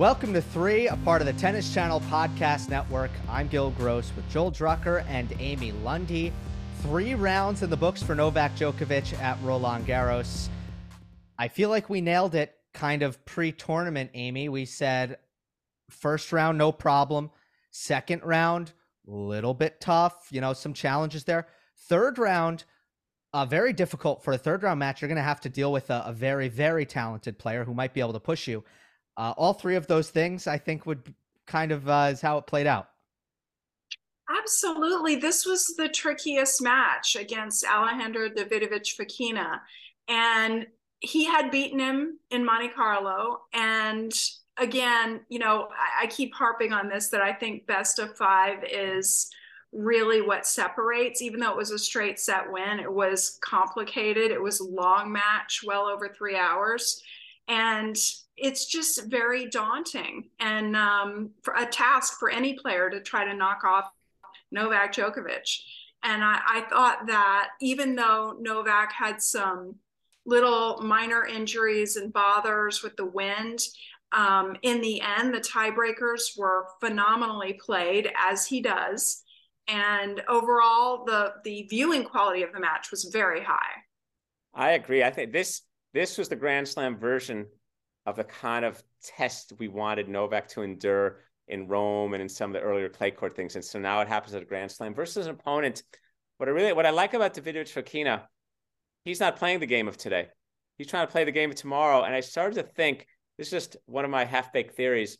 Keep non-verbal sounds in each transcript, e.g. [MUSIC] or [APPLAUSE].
Welcome to Three, a part of the Tennis Channel Podcast Network. I'm Gil Gross with Joel Drucker and Amy Lundy. Three rounds in the books for Novak Djokovic at Roland Garros. I feel like we nailed it kind of pre tournament, Amy. We said first round, no problem. Second round, a little bit tough, you know, some challenges there. Third round, uh, very difficult for a third round match. You're going to have to deal with a, a very, very talented player who might be able to push you. Uh, all three of those things, I think, would kind of uh, is how it played out. Absolutely. This was the trickiest match against Alejandro Davidovich Fokina. And he had beaten him in Monte Carlo. And again, you know, I, I, keep harping on this that I think best of five is really what separates, even though it was a straight set win, it was complicated. It was a long match, well over three hours. And it's just very daunting and um, a task for any player to try to knock off Novak Djokovic. And I, I thought that even though Novak had some little minor injuries and bothers with the wind, um, in the end, the tiebreakers were phenomenally played as he does. And overall, the the viewing quality of the match was very high. I agree. I think this this was the Grand Slam version of the kind of test we wanted Novak to endure in Rome and in some of the earlier clay court things. And so now it happens at a Grand Slam versus an opponent. What I really what I like about Davidovich Fokina, he's not playing the game of today. He's trying to play the game of tomorrow. And I started to think this is just one of my half-baked theories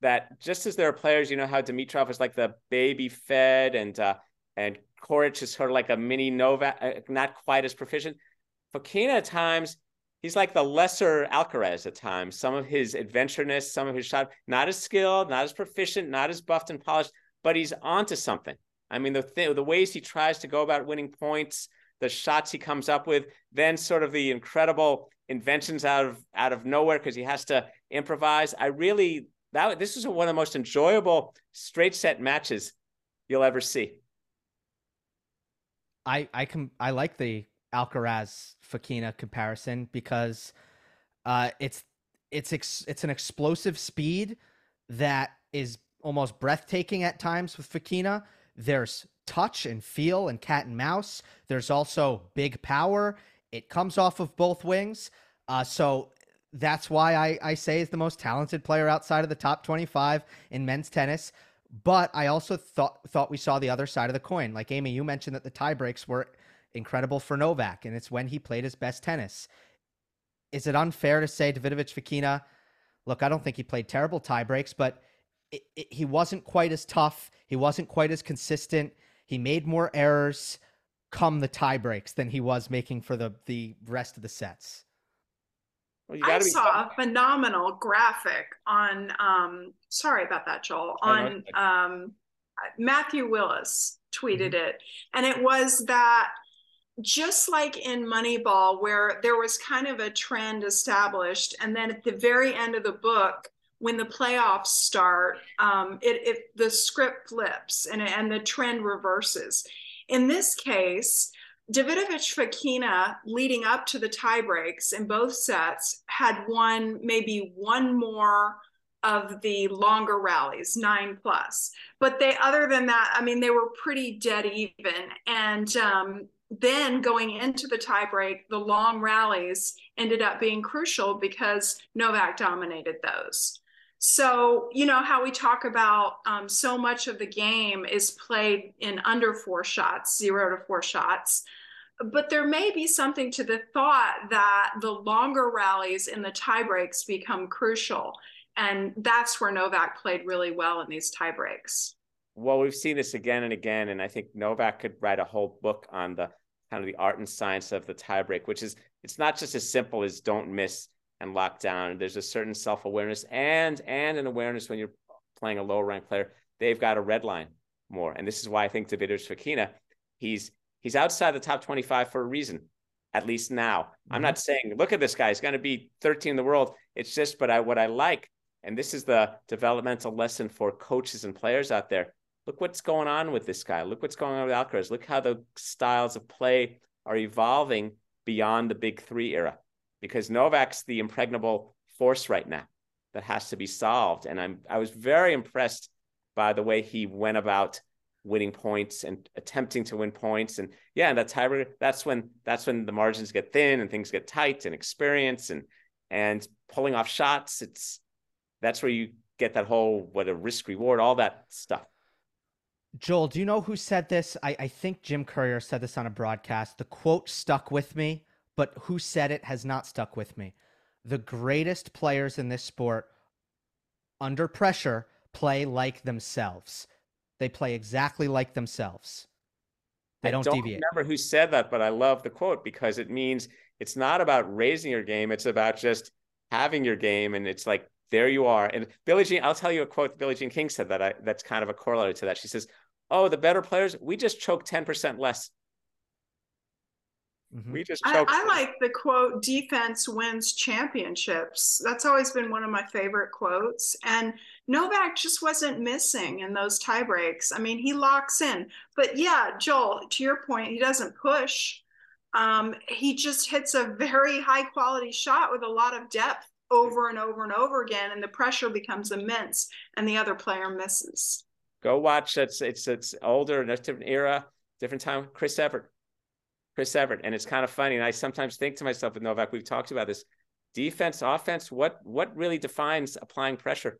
that just as there are players, you know how Dimitrov is like the baby fed and uh, and Coric is sort of like a mini Novak, uh, not quite as proficient. Fokina at times he's like the lesser Alcaraz at times. Some of his adventureness, some of his shot, not as skilled, not as proficient, not as buffed and polished, but he's onto something. I mean, the th- the ways he tries to go about winning points, the shots he comes up with, then sort of the incredible inventions out of out of nowhere because he has to improvise. I really that this is one of the most enjoyable straight set matches you'll ever see. I I can I like the Alcaraz Fokina comparison because uh, it's it's ex- it's an explosive speed that is almost breathtaking at times with Fokina. There's touch and feel and cat and mouse. There's also big power. It comes off of both wings. Uh, so that's why I, I say is the most talented player outside of the top 25 in men's tennis. But I also thought thought we saw the other side of the coin. Like Amy, you mentioned that the tie breaks were incredible for Novak, and it's when he played his best tennis. Is it unfair to say Davidovich Fokina? Look, I don't think he played terrible tie breaks, but it, it, he wasn't quite as tough. He wasn't quite as consistent. He made more errors come the tie breaks than he was making for the the rest of the sets. Well, I saw a phenomenal graphic on. Um, sorry about that, Joel. On um, Matthew Willis tweeted mm-hmm. it, and it was that just like in Moneyball, where there was kind of a trend established, and then at the very end of the book, when the playoffs start, um, it, it the script flips and and the trend reverses. In this case, Davidovich Fokina, leading up to the tiebreaks in both sets, had won maybe one more of the longer rallies, nine plus. But they, other than that, I mean, they were pretty dead even. And um, then going into the tiebreak, the long rallies ended up being crucial because Novak dominated those. So, you know, how we talk about um, so much of the game is played in under four shots, zero to four shots. But there may be something to the thought that the longer rallies in the tiebreaks become crucial. And that's where Novak played really well in these tiebreaks. Well, we've seen this again and again. And I think Novak could write a whole book on the kind of the art and science of the tiebreak, which is it's not just as simple as don't miss and lock down. There's a certain self awareness and and an awareness when you're playing a lower ranked player. They've got a red line more, and this is why I think Davidovich Fokina, he's he's outside the top 25 for a reason. At least now, mm-hmm. I'm not saying look at this guy. He's going to be 13 in the world. It's just, but I what I like, and this is the developmental lesson for coaches and players out there look what's going on with this guy. Look what's going on with Alcaraz. Look how the styles of play are evolving beyond the big three era because Novak's the impregnable force right now. that has to be solved. And I'm I was very impressed by the way he went about winning points and attempting to win points. And yeah, that tiebreaker, that's when that's when the margins get thin and things get tight and experience and and pulling off shots. It's that's where you get that whole what a risk reward, all that stuff. Joel, do you know who said this? I, I think Jim Courier said this on a broadcast. The quote stuck with me, but who said it has not stuck with me. The greatest players in this sport, under pressure, play like themselves. They play exactly like themselves. They don't, don't deviate. remember who said that, but I love the quote because it means it's not about raising your game. It's about just having your game. And it's like, there you are. And Billie Jean, I'll tell you a quote Billie Jean King said that I, that's kind of a corollary to that. She says, Oh, the better players, we just choke 10% less. Mm-hmm. We just I, I, like the quote defense wins championships. That's always been one of my favorite quotes. And Novak just wasn't missing in those tie breaks. I mean, he locks in. But yeah, Joel, to your point, he doesn't push. Um, he just hits a very high quality shot with a lot of depth over and over and over again, and the pressure becomes immense, and the other player misses. Go watch. It's it's it's older, and a different era, different time. Chris Evert, Chris Evert, And it's kind of funny. And I sometimes think to myself with Novak, we've talked about this defense, offense. What what really defines applying pressure?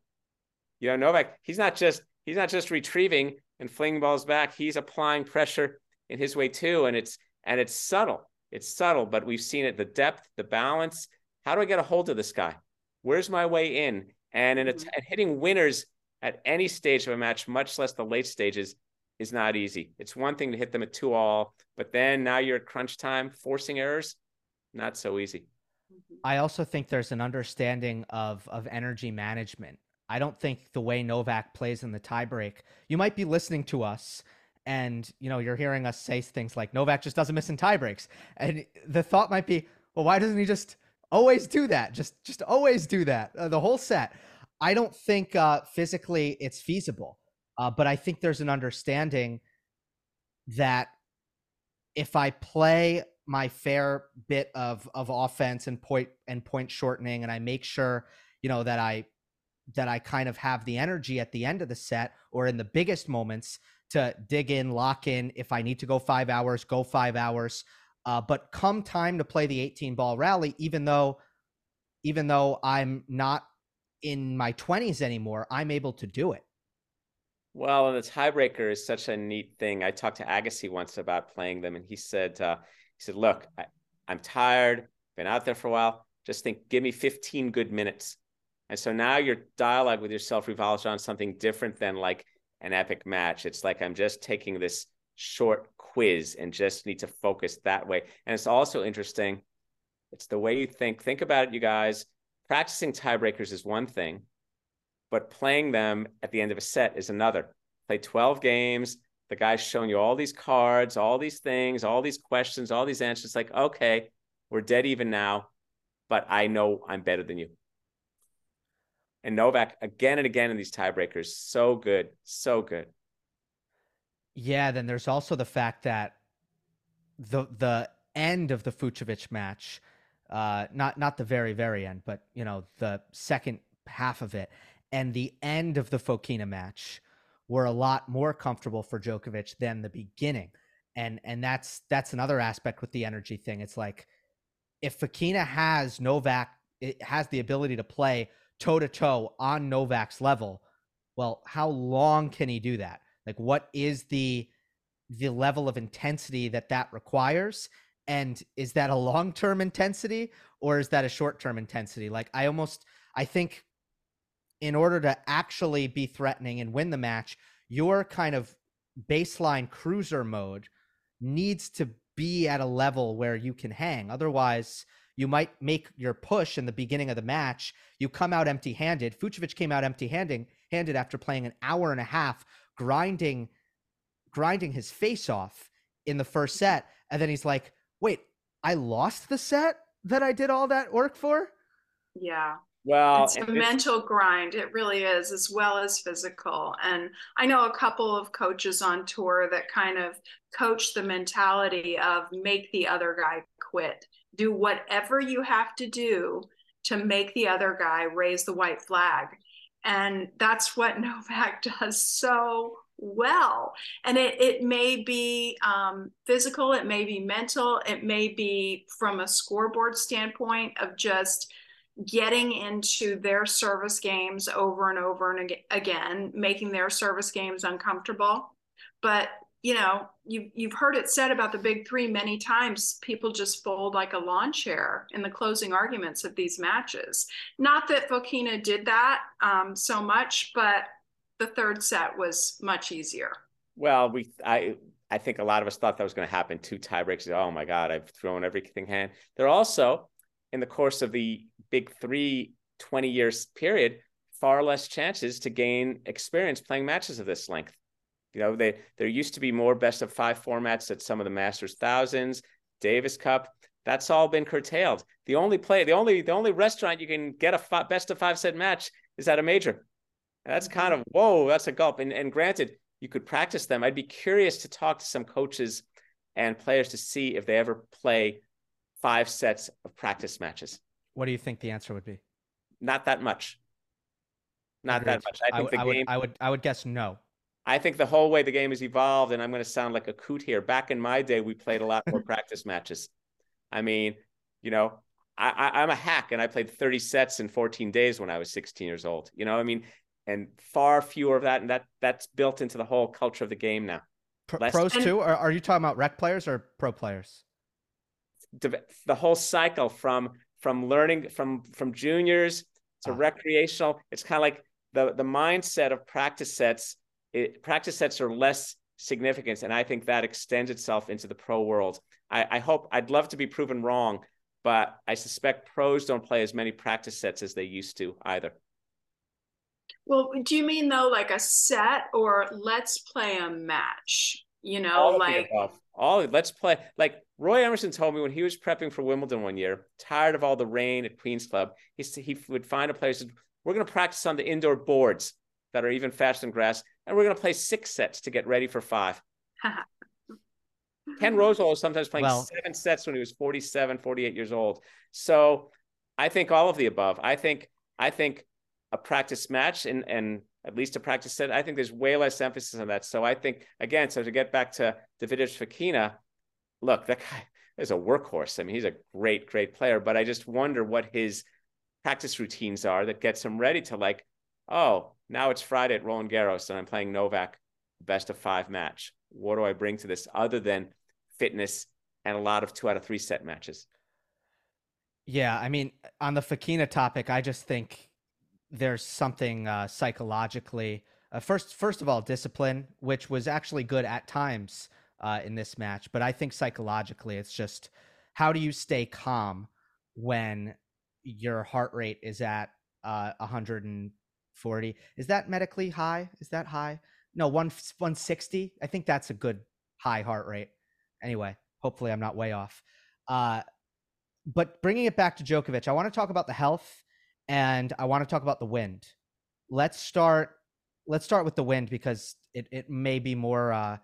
You know, Novak, he's not just he's not just retrieving and flinging balls back. He's applying pressure in his way too. And it's and it's subtle. It's subtle, but we've seen it, the depth, the balance. How do I get a hold of this guy? Where's my way in? And in a, mm-hmm. hitting winners at any stage of a match, much less the late stages, is not easy. It's one thing to hit them at two all, but then now you're at crunch time, forcing errors, not so easy. Mm-hmm. I also think there's an understanding of of energy management. I don't think the way Novak plays in the tiebreak, you might be listening to us and you know you're hearing us say things like Novak just doesn't miss in tiebreaks, and the thought might be, well, why doesn't he just always do that? Just just always do that uh, the whole set. I don't think uh, physically it's feasible. Uh, but I think there's an understanding that if I play my fair bit of of offense and point and point shortening, and I make sure you know that I that I kind of have the energy at the end of the set or in the biggest moments to dig in, lock in. If I need to go five hours, go five hours. Uh, but come time to play the 18 ball rally, even though even though I'm not in my 20s anymore, I'm able to do it. Well, and the tiebreaker is such a neat thing. I talked to Agassi once about playing them, and he said, uh, he said, look, I, I'm tired, been out there for a while. Just think, give me 15 good minutes. And so now your dialogue with yourself revolves around something different than like an epic match. It's like I'm just taking this short quiz and just need to focus that way. And it's also interesting. It's the way you think. Think about it, you guys. Practicing tiebreakers is one thing but playing them at the end of a set is another. Play 12 games. The guy's showing you all these cards, all these things, all these questions, all these answers. It's Like, okay, we're dead even now, but I know I'm better than you. And Novak again and again in these tiebreakers, so good, so good. Yeah, then there's also the fact that the the end of the Fucsovics match, uh, not not the very very end, but you know the second half of it and the end of the Fokina match were a lot more comfortable for Djokovic than the beginning. And and that's that's another aspect with the energy thing. It's like if Fokina has Novak it has the ability to play toe to toe on Novak's level, well, how long can he do that? Like what is the the level of intensity that that requires? And is that a long-term intensity or is that a short-term intensity? Like I almost I think in order to actually be threatening and win the match, your kind of baseline cruiser mode needs to be at a level where you can hang. Otherwise, you might make your push in the beginning of the match. You come out empty handed. Fucsovics came out empty handed after playing an hour and a half, grinding, grinding his face off in the first mm-hmm. set. And then he's like, wait, I lost the set that I did all that work for? Yeah. Well, it's a mental grind. It really is, as well as physical. And I know a couple of coaches on tour that kind of coach the mentality of make the other guy quit. Do whatever you have to do to make the other guy raise the white flag. And that's what [LAUGHS] Novak does so well. And it, it may be um, physical, it may be mental, it may be from a scoreboard standpoint of just getting into their service games over and over and again, making their service games uncomfortable. But you know, you you've heard it said about the big three many times. People just fold like a lawn chair in the closing arguments of these matches. Not that Fokina did that um, so much, but the third set was much easier. Well, we I I think a lot of us thought that was going to happen. Two tiebreaks. Oh my God, I've thrown everything hand. They're also in the course of the big three 20 years period, far less chances to gain experience playing matches of this length. You know, they there used to be more best of five formats at some of the Masters thousands, Davis Cup. That's all been curtailed. The only play, the only the only restaurant you can get a five, best of five set match is at a major. That's kind of whoa, that's a gulp. And and granted, you could practice them. I'd be curious to talk to some coaches and players to see if they ever play five sets of practice matches. What do you think the answer would be? Not that much. Not Agreed. that much. I think the I game. Would, I would. I would guess no. I think the whole way the game has evolved, and I'm going to sound like a coot here. Back in my day, we played a lot more [LAUGHS] practice matches. I mean, you know, I, I, am a hack, and I played 30 sets in 14 days when I was 16 years old. You know, I mean, and far fewer of that, and that that's built into the whole culture of the game now. Less- pros too, or are you talking about rec players or pro players? The whole cycle from from learning from from juniors to ah. recreational. It's kind of like the the mindset of practice sets. It, practice sets are less significant, and I think that extends itself into the pro world. I, I hope I'd love to be proven wrong, but I suspect pros don't play as many practice sets as they used to either. Well, do you mean though like a set or let's play a match? You know, all like all let's play. Like Roy Emerson told me when he was prepping for Wimbledon one year, tired of all the rain at Queens Club, he he would find a place. We're going to practice on the indoor boards that are even faster than grass, and we're going to play six sets to get ready for five. Ken [LAUGHS] Rosewall was sometimes playing well, seven sets when he was 47, 48 years old. So I think all of the above. I think I think a practice match and and at least a practice set. I think there's way less emphasis on that. So I think again, so to get back to Davidovich Fokina, look, that guy is a workhorse. I mean, he's a great, great player. But I just wonder what his practice routines are that gets him ready to like, oh, now it's Friday at Roland Garros and I'm playing Novak best of five match. What do I bring to this other than fitness and a lot of two out of three set matches? Yeah, I mean, on the Fokina topic, I just think there's something uh, psychologically. Uh, first, first of all, discipline, which was actually good at times uh, in this match, but I think psychologically, it's just how do you stay calm when your heart rate is at uh, 140? Is that medically high? Is that high? No, one 160. I think that's a good high heart rate. Anyway, hopefully, I'm not way off. Uh, but bringing it back to Djokovic, I want to talk about the health and I want to talk about the wind. Let's start. Let's start with the wind because it it may be more. Uh,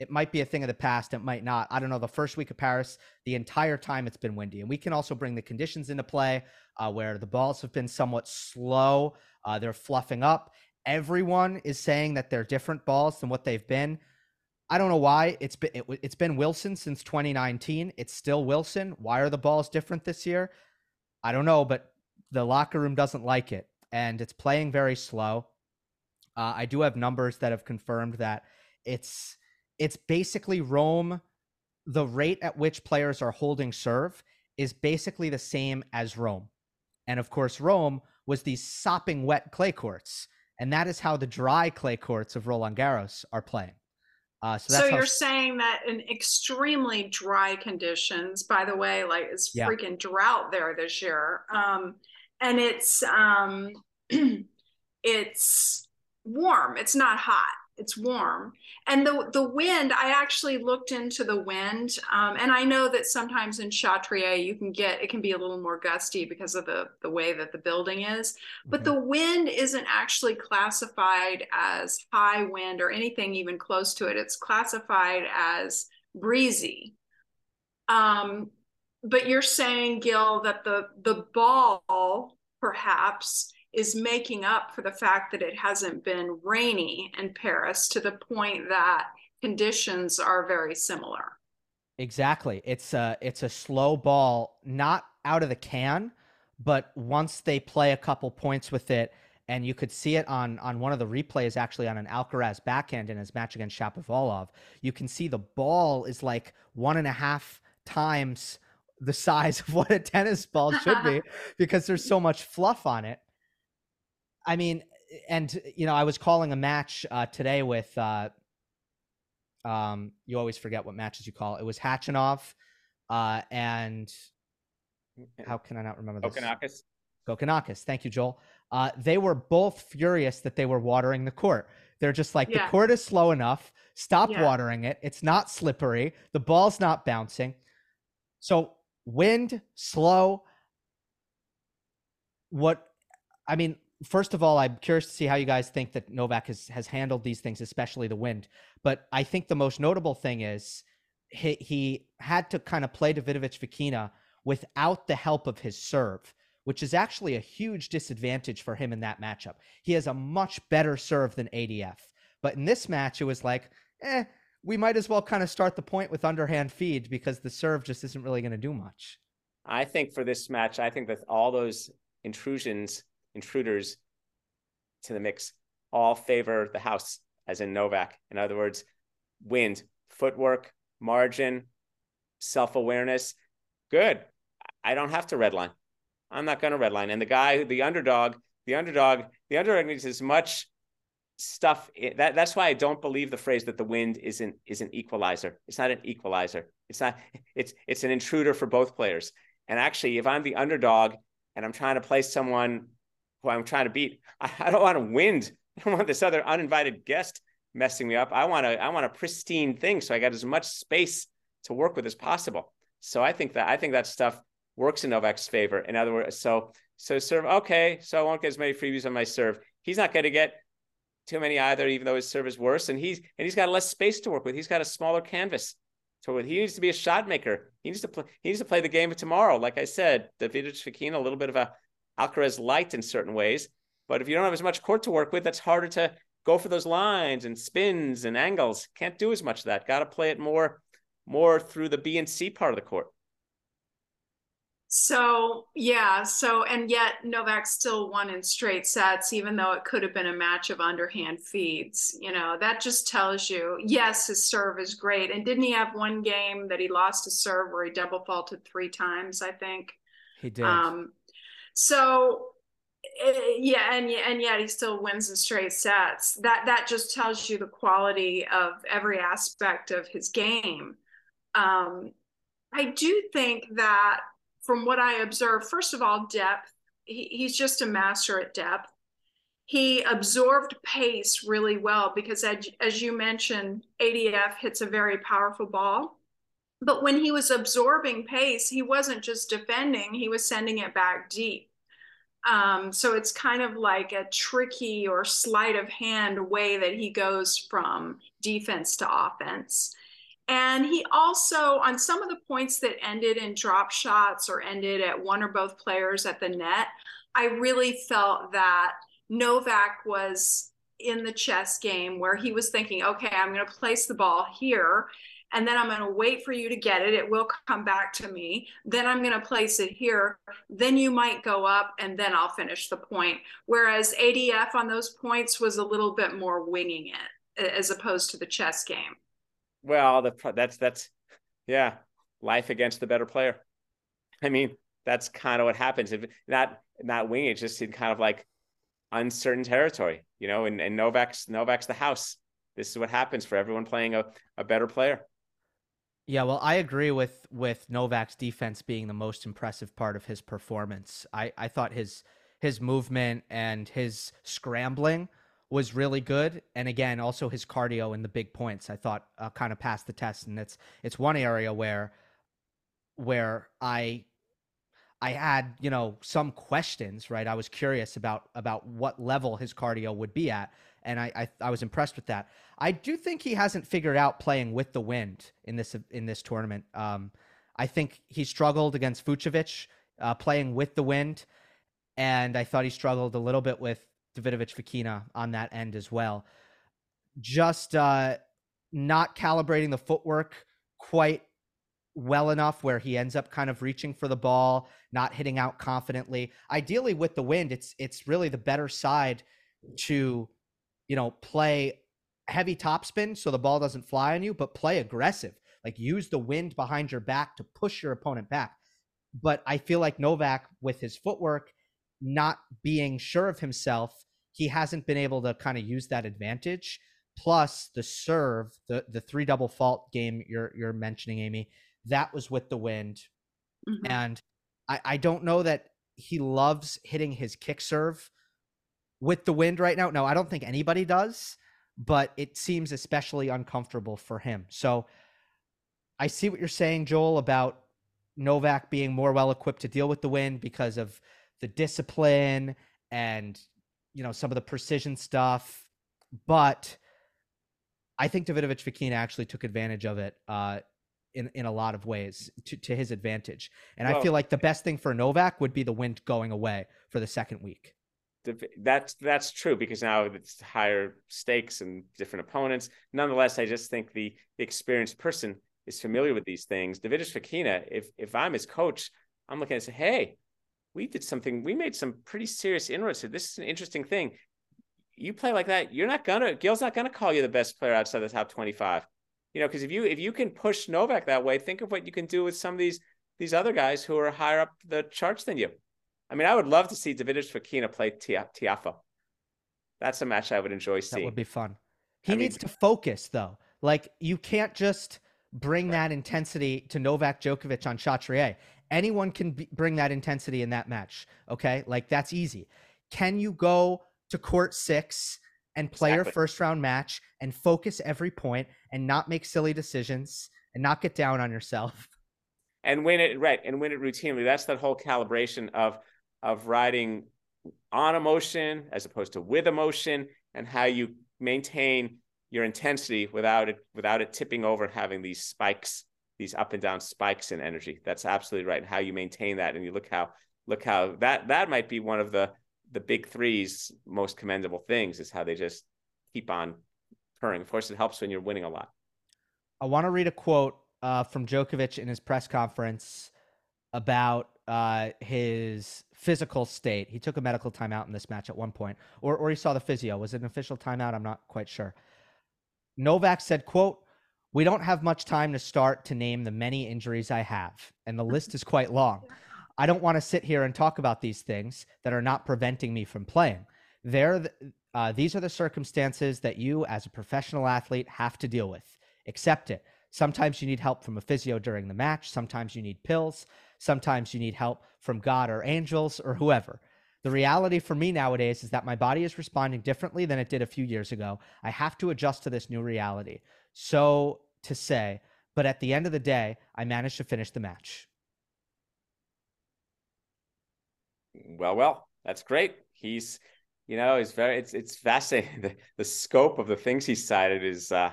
it might be a thing of the past. It might not. I don't know. The first week of Paris, the entire time it's been windy, and we can also bring the conditions into play uh, where the balls have been somewhat slow. Uh, they're fluffing up. Everyone is saying that they're different balls than what they've been. I don't know why it's been it, has been Wilson since 2019. It's still Wilson. Why are the balls different this year? I don't know, but the locker room doesn't like it, and it's playing very slow. Uh, I do have numbers that have confirmed that it's it's basically Rome. The rate at which players are holding serve is basically the same as Rome, and of course, Rome was these sopping wet clay courts, and that is how the dry clay courts of Roland Garros are playing. Uh, so, so you're saying that in extremely dry conditions, by the way, like it's yeah. freaking drought there this year. Um, and it's um [CLEARS THROAT] it's warm. It's not hot. It's warm. And the the wind i actually looked into the wind um, and i know that sometimes in Chatrier you can get it can be a little more gusty because of the the way that the building is. But mm-hmm. the wind isn't actually classified as high wind or anything even close to it. It's classified as breezy. Um, but you're saying, Gil, that the the ball perhaps is making up for the fact that it hasn't been rainy in Paris to the point that conditions are very similar. Exactly. It's a it's a slow ball, not out of the can, but once they play a couple points with it, and you could see it on on one of the replays actually on an Alcaraz backhand in his match against Shapovalov. You can see the ball is like one and a half times the size [LAUGHS] of what a tennis ball should be [LAUGHS] because there's so much fluff on it. I mean, and you know, I was calling a match uh, today with uh, um, you always forget what matches you call. It was Khachanov uh, and how can I not remember this? Kokkinakis. Kokkinakis. Thank you, Joel. Uh, they were both furious that they were watering the court. They're just like, yeah. the court is slow enough. Stop yeah. watering it. It's not slippery. The ball's not bouncing. So, wind, slow. What, I mean, first of all, I'm curious to see how you guys think that Novak has, has handled these things, especially the wind. But I think the most notable thing is he, he had to kind of play Davidovich Fokina without the help of his serve, which is actually a huge disadvantage for him in that matchup. He has a much better serve than ADF. But in this match, it was like, eh, we might as well kind of start the point with underhand feed because the serve just isn't really going to do much. I think for this match, I think that all those intrusions, intruders to the mix all favor the house, as in Novak. In other words, wind, footwork, margin, self awareness. Good. I don't have to redline. I'm not going to redline. And the guy, the underdog, the underdog, the underdog needs as much stuff. That that's why I don't believe the phrase that the wind isn't is an equalizer. It's not an equalizer. It's not. It's it's an intruder for both players. And actually, if I'm the underdog and I'm trying to play someone who I'm trying to beat, [LAUGHS] I, I don't want to wind. I don't want this other uninvited guest messing me up. I want to I want a pristine thing, so I got as much space to work with as possible. So I think that I think that stuff works in Novak's favor. In other words, so so serve okay, so I won't get as many freebies on my serve. He's not going to get too many either, even though his serve is worse, and he's and he's got less space to work with. He's got a smaller canvas. to So he needs to be a shot maker. He needs to play. He needs to play the game of tomorrow. Like I said, Davidovich Fokina, a little bit of a Alcaraz light in certain ways. But if you don't have as much court to work with, that's harder to go for those lines and spins and angles. Can't do as much of that. Got to play it more, more through the B and C part of the court. So yeah, so and yet Novak still won in straight sets, even though it could have been a match of underhand feeds. You know, that just tells you, yes, his serve is great. And didn't he have one game that he lost a serve where he double faulted three times, I think? He did. Um, so eh, yeah, and and yet he still wins in straight sets. That that just tells you the quality of every aspect of his game. Um, I do think that from what I observed, first of all, depth. He, he's just a master at depth. He absorbed pace really well because, as, as you mentioned, ADF hits a very powerful ball. But when he was absorbing pace, he wasn't just defending, he was sending it back deep. Um, so it's kind of like a tricky or sleight of hand way that he goes from defense to offense. And he also, on some of the points that ended in drop shots or ended at one or both players at the net, I really felt that Novak was in the chess game where he was thinking, okay, I'm going to place the ball here and then I'm going to wait for you to get it. It will come back to me. Then I'm going to place it here. Then you might go up and then I'll finish the point. Whereas ADF on those points was a little bit more winging it as opposed to the chess game. Well, the, that's that's yeah, life against the better player. I mean, that's kind of what happens if not not winging, it's just in kind of like uncertain territory, you know. And, and Novak's Novak's the house. This is what happens for everyone playing a, a better player. Yeah, well, I agree with with Novak's defense being the most impressive part of his performance. I I thought his his movement and his scrambling was really good, and again, also his cardio and the big points I thought uh, kind of passed the test, and it's it's one area where where I I had you know some questions, right? I was curious about about what level his cardio would be at, and I I, I was impressed with that. I do think he hasn't figured out playing with the wind in this in this tournament. Um, I think he struggled against Fucsovics, uh, playing with the wind, and I thought he struggled a little bit with Davidovich Fokina on that end as well. Just uh, not calibrating the footwork quite well enough where he ends up kind of reaching for the ball, not hitting out confidently. Ideally with the wind, it's it's really the better side to you know, play heavy topspin so the ball doesn't fly on you, but play aggressive. Like use the wind behind your back to push your opponent back. But I feel like Novak with his footwork not being sure of himself, he hasn't been able to kind of use that advantage. Plus the serve, the the three double fault game you're you're mentioning, Amy, that was with the wind. Mm-hmm. And I, I don't know that he loves hitting his kick serve with the wind right now. No, I don't think anybody does, but it seems especially uncomfortable for him. So I see what you're saying, Joel, about Novak being more well equipped to deal with the wind because of the discipline and you know some of the precision stuff. But I think Davidovich Fokina actually took advantage of it uh, in in a lot of ways to, to his advantage. And well, I feel like the best thing for Novak would be the wind going away for the second week. That's that's true because now it's higher stakes and different opponents. Nonetheless, I just think the, the experienced person is familiar with these things. Davidovich Fokina, if if I'm his coach, I'm looking and say, hey, we did something. We made some pretty serious inroads. So this is an interesting thing. You play like that, you're not gonna. Gil's not gonna call you the best player outside the top 25. You know, because if you if you can push Novak that way, think of what you can do with some of these these other guys who are higher up the charts than you. I mean, I would love to see Davidovich Fokina play Tiafoe. That's a match I would enjoy seeing. That would be fun. He I needs mean, to focus though. Like you can't just bring that intensity to Novak Djokovic on Chatrier. Anyone can be, bring that intensity in that match. Okay, like that's easy. Can you go to court six and play exactly. your first round match and focus every point and not make silly decisions and not get down on yourself? And win it right and win it routinely. That's that whole calibration of of riding on emotion as opposed to with emotion and how you maintain your intensity without it without it tipping over having these spikes these up and down spikes in energy that's absolutely right and how you maintain that and you look how look how that that might be one of the the big three's most commendable things is how they just keep on purring of course it helps when you're winning a lot i want to read a quote uh, from Djokovic in his press conference about uh, his physical state. He took a medical timeout in this match at one point, or or he saw the physio. Was it an official timeout? I'm not quite sure. Novak said, "quote We don't have much time to start to name the many injuries I have, and the list is quite long. I don't want to sit here and talk about these things that are not preventing me from playing. They're uh, these are the circumstances that you, as a professional athlete, have to deal with. Accept it. Sometimes you need help from a physio during the match. Sometimes you need pills. Sometimes you need help from God or angels or whoever. The reality for me nowadays is that my body is responding differently than it did a few years ago. I have to adjust to this new reality. So to say, but at the end of the day, I managed to finish the match. Well, well, that's great. He's, you know, it's very, it's, it's fascinating. [LAUGHS] The, the scope of the things he cited is uh,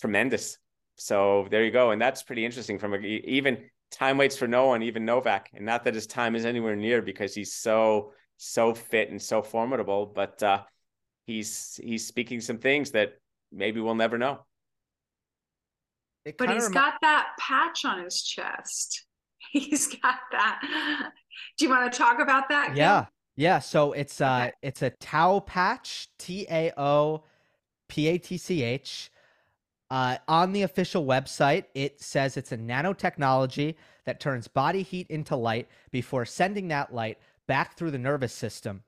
tremendous. So there you go. And that's pretty interesting from a, even time waits for no one, even Novak. And not that his time is anywhere near because he's so so fit and so formidable, but uh, he's he's speaking some things that maybe we'll never know. But he's rem- got that patch on his chest. [LAUGHS] He's got that. Do you want to talk about that? Yeah. Yeah, so it's uh okay. it's a Tao patch, T A O P A T C H. Uh, on the official website, it says it's a nanotechnology that turns body heat into light before sending that light back through the nervous system.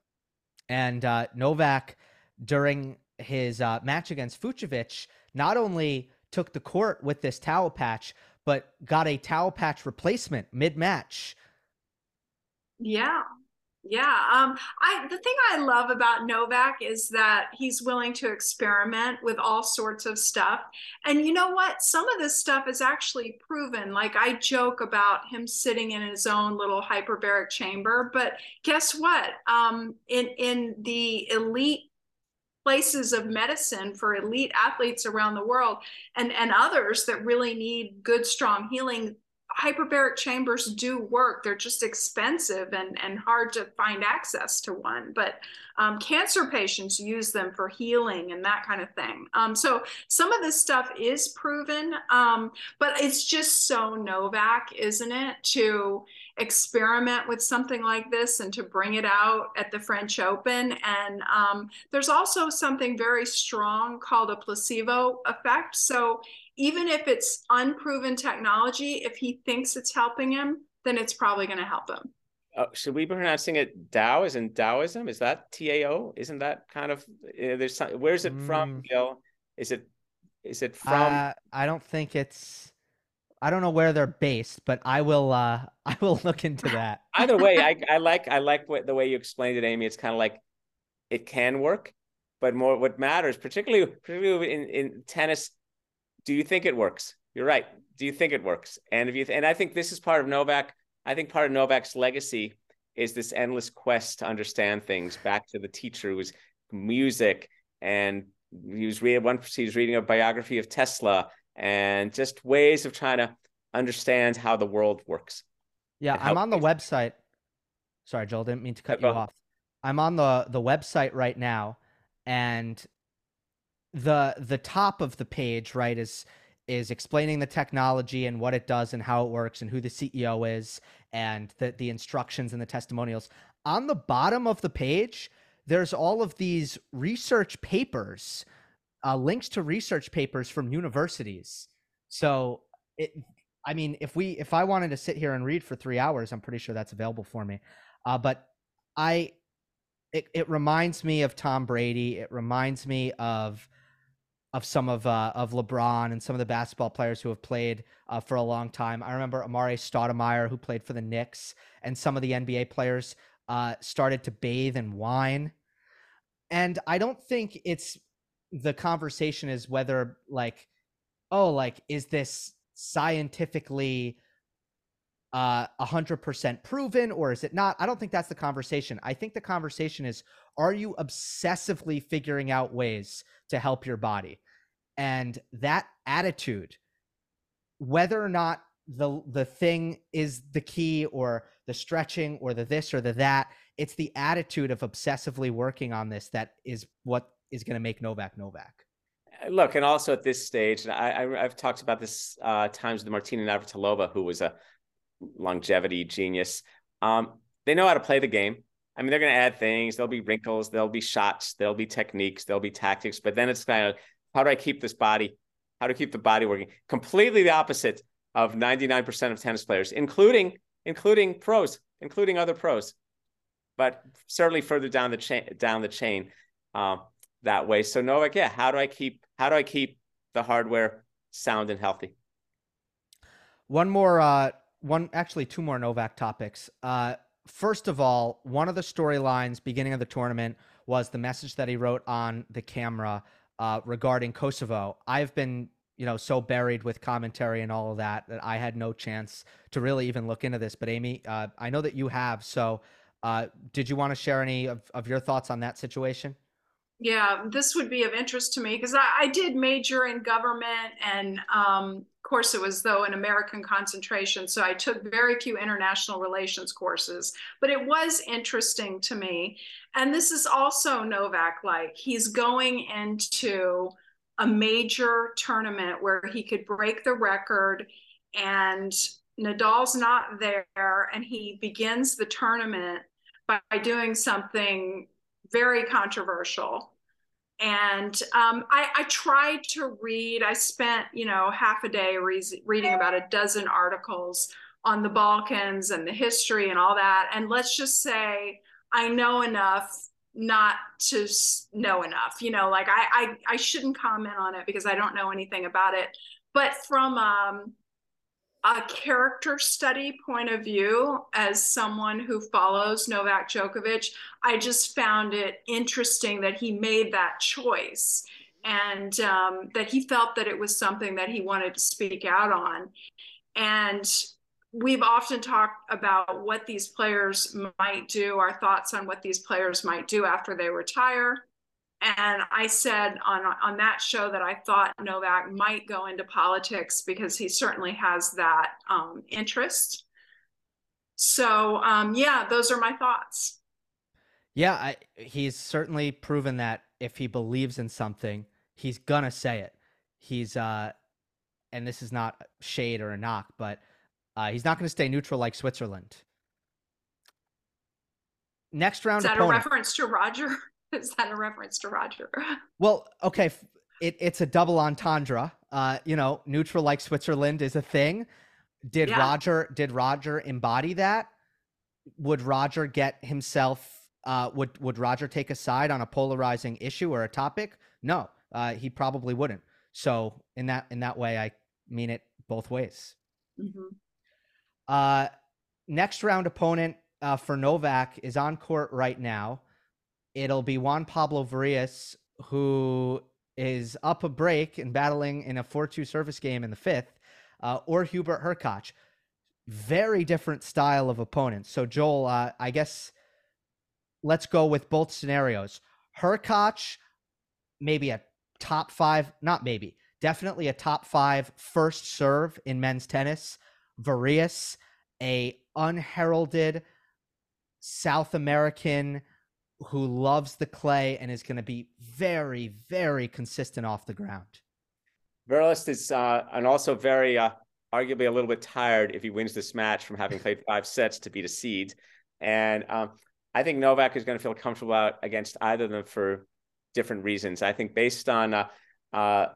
And uh, Novak, during his uh, match against Fucsovics, not only took the court with this Tao patch, but got a Tao patch replacement mid match. Yeah. Yeah. Um, I the thing I love about Novak is that he's willing to experiment with all sorts of stuff. And you know what? Some of this stuff is actually proven. Like I joke about him sitting in his own little hyperbaric chamber, but guess what? Um, in in the elite places of medicine for elite athletes around the world and and others that really need good strong healing hyperbaric chambers do work. They're just expensive and, and hard to find access to one. But um, cancer patients use them for healing and that kind of thing. Um, so some of this stuff is proven, um, but it's just so Novak, isn't it, to experiment with something like this and to bring it out at the French Open. And um, there's also something very strong called a placebo effect. So even if it's unproven technology, if he thinks it's helping him, then it's probably going to help him. Uh, should we be pronouncing it Tao? Is in Taoism? Is that T A O? Isn't that kind of uh, there's some, where's it from? Mm. Is it is it from? Uh, I don't think it's. I don't know where they're based, but I will. uh [LAUGHS] I will look into that. [LAUGHS] Either way, I I like I like what, the way you explained it, Amy. It's kind of like it can work, but more what matters, particularly particularly in in tennis. Do you think it works? You're right. Do you think it works? And if you and I think this is part of Novak I think part of Novak's legacy is this endless quest to understand things back to the teacher who was music and he was reading one he was reading a biography of Tesla and just ways of trying to understand how the world works. Yeah, I'm on the website. Sorry, Joel, didn't mean to cut you off. I'm on the the website right now and the the top of the page, right, is is explaining the technology and what it does and how it works and who the CEO is and the, the instructions and the testimonials. On the bottom of the page, there's all of these research papers, uh, links to research papers from universities. So, it, I mean, if we if I wanted to sit here and read for three hours, I'm pretty sure that's available for me. Uh, but I, it, it reminds me of Tom Brady. It reminds me of of some of uh, of LeBron and some of the basketball players who have played uh, for a long time. I remember Amar'e Stoudemire, who played for the Knicks, and some of the NBA players uh, started to bathe in wine. And I don't think it's the conversation is whether like, oh, like is this scientifically uh, a hundred percent proven or is it not? I don't think that's the conversation. I think the conversation is, are you obsessively figuring out ways to help your body? and that attitude whether or not the the thing is the key or the stretching or the this or the that it's the attitude of obsessively working on this that is what is going to make novak novak uh, look and also at this stage I, I have talked about this uh times with martina navratilova who was a longevity genius um they know how to play the game I mean, they're going to add things. There'll be wrinkles. There'll be shots. There'll be techniques. There'll be tactics. But then it's kind of how do I keep this body? How to keep the body working? Completely the opposite of 99% of tennis players, including including pros, including other pros, but certainly further down the chain down the chain um, that way. So Novak, yeah, how do I keep how do I keep the hardware sound and healthy? One more, uh, one actually two more Novak topics. Uh, first of all, one of the storylines beginning of the tournament was the message that he wrote on the camera uh, regarding Kosovo. I've been, you know, so buried with commentary and all of that that I had no chance to really even look into this. But Amy, uh, I know that you have. So, uh, did you want to share any of, of your thoughts on that situation? Yeah, this would be of interest to me because I, I, did major in government and um, course it was though an American concentration. So I took very few international relations courses, but it was interesting to me. And this is also Novak like he's going into a major tournament where he could break the record and Nadal's not there and he begins the tournament by doing something very controversial. And um, I, I, tried to read i spent you know half a day re- reading about a dozen articles on the balkans and the history and all that. And let's just say i know enough not to know enough you know like i i, I shouldn't comment on it because i don't know anything about it. But from um, a character study point of view, as someone who follows Novak Djokovic, I just found it interesting that he made that choice and um, that he felt that it was something that he wanted to speak out on. And we've often talked about what these players might do, our thoughts on what these players might do after they retire. And I said on on that show that I thought Novak might go into politics because he certainly has that um, interest. So um, yeah, those are my thoughts. Yeah, I, he's certainly proven that if he believes in something, he's gonna say it. He's uh, and this is not shade or a knock, but uh, he's not gonna stay neutral like Switzerland. Next round. Is that opponent. a reference to Roger? [LAUGHS] [LAUGHS] Is that a reference to Roger? [LAUGHS] Well, okay, it, it's a double entendre. Uh, you know, neutral like Switzerland is a thing. Did yeah. Roger did Roger embody that? Would Roger get himself uh, would would Roger take a side on a polarizing issue or a topic? No, uh, he probably wouldn't. So in that in that way, I mean it both ways. Mm-hmm. Uh, next round opponent uh, for Novak is on court right now. It'll be Juan Pablo Varillas, who is up a break and battling in a 4 2 service game in the fifth, uh, or Hubert Hurkacz. Very different style of opponents. So, Joel, uh, I guess let's go with both scenarios. Hurkacz, maybe a top five, not maybe, definitely a top five first serve in men's tennis. Varillas, a unheralded South American who loves the clay and is going to be very, very consistent off the ground. Varillas is uh, and also very uh, arguably a little bit tired if he wins this match from having played [LAUGHS] five sets to beat a seed. And um, I think Novak is going to feel comfortable out against either of them for different reasons. I think based on uh, uh,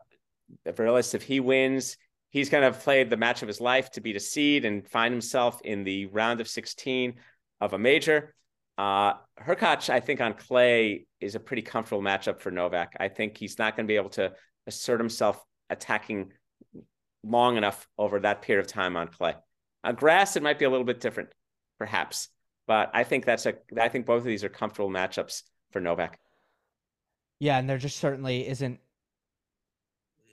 if he wins, he's going to have played the match of his life to beat a seed and find himself in the round of 16 of a major. Uh, Hurkacz, I think on clay is a pretty comfortable matchup for Novak. I think he's not going to be able to assert himself attacking long enough over that period of time on clay. On grass, it might be a little bit different, perhaps, but I think that's a. I think both of these are comfortable matchups for Novak. Yeah, and there just certainly isn't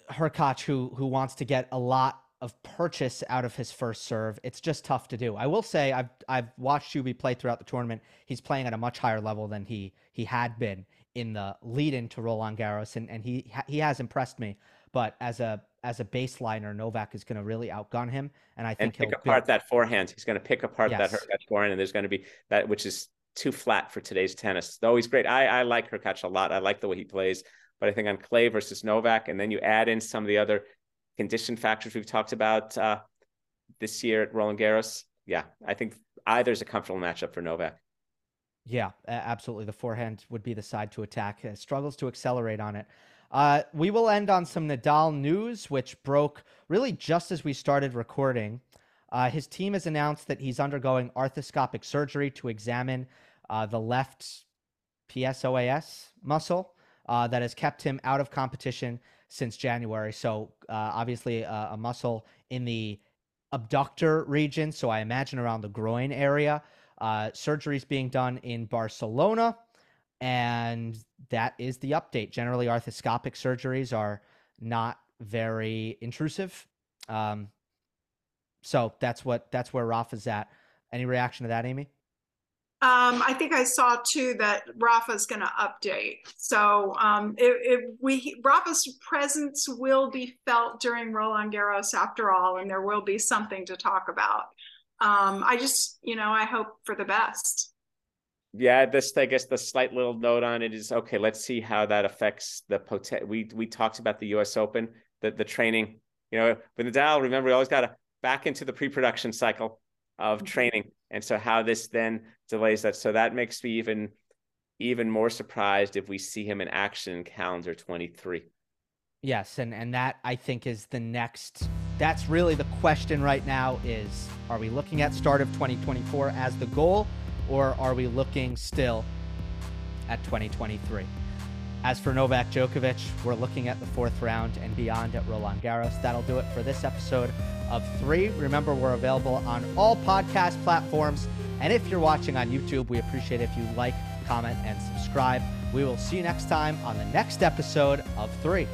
Hurkacz who who wants to get a lot of purchase out of his first serve. It's just tough to do. I will say I've I've watched Hubie play throughout the tournament. He's playing at a much higher level than he he had been in the lead into Roland Garros, and and he he has impressed me. But as a as a baseliner, Novak is going to really outgun him, and I think and pick apart build... that forehand. He's going to pick apart yes. that Hurkacz forehand, and there's going to be that which is too flat for today's tennis. Though he's great, I I like Hurkacz a lot. I like the way he plays, but I think on clay versus Novak, and then you add in some of the other condition factors we've talked about uh, this year at Roland Garros. Yeah, I think either is a comfortable matchup for Novak. Yeah, absolutely. The forehand would be the side to attack. Struggles to accelerate on it. Uh, we will end on some Nadal news, which broke really just as we started recording. Uh, his team has announced that he's undergoing arthroscopic surgery to examine uh, the left PSOAS muscle uh, that has kept him out of competition since January. So uh, obviously uh, a muscle in the abductor region. So I imagine around the groin area. Uh, surgery is being done in Barcelona. And that is the update. Generally, arthroscopic surgeries are not very intrusive. Um, so that's what that's where Rafa's at. Any reaction to that, Amy? Um, I think I saw too that Rafa's going to update. So um, it, it, we Rafa's presence will be felt during Roland Garros after all, and there will be something to talk about. Um, I just, you know, I hope for the best. Yeah, this I guess the slight little note on it is okay. Let's see how that affects the potent. We we talked about the U.S. Open, the the training. You know, with Nadal, remember we always got to back into the pre-production cycle of mm-hmm. training. And so how this then delays that so that makes me even even more surprised if we see him in action in calendar 23 yes and and that i think is the next that's really the question right now is are we looking at start of 2024 as the goal or are we looking still at 2023 as for Novak Djokovic, we're looking at the fourth round and beyond at Roland Garros. That'll do it for this episode of three. Remember, we're available on all podcast platforms. And if you're watching on YouTube, we appreciate if you like, comment, and subscribe. We will see you next time on the next episode of three.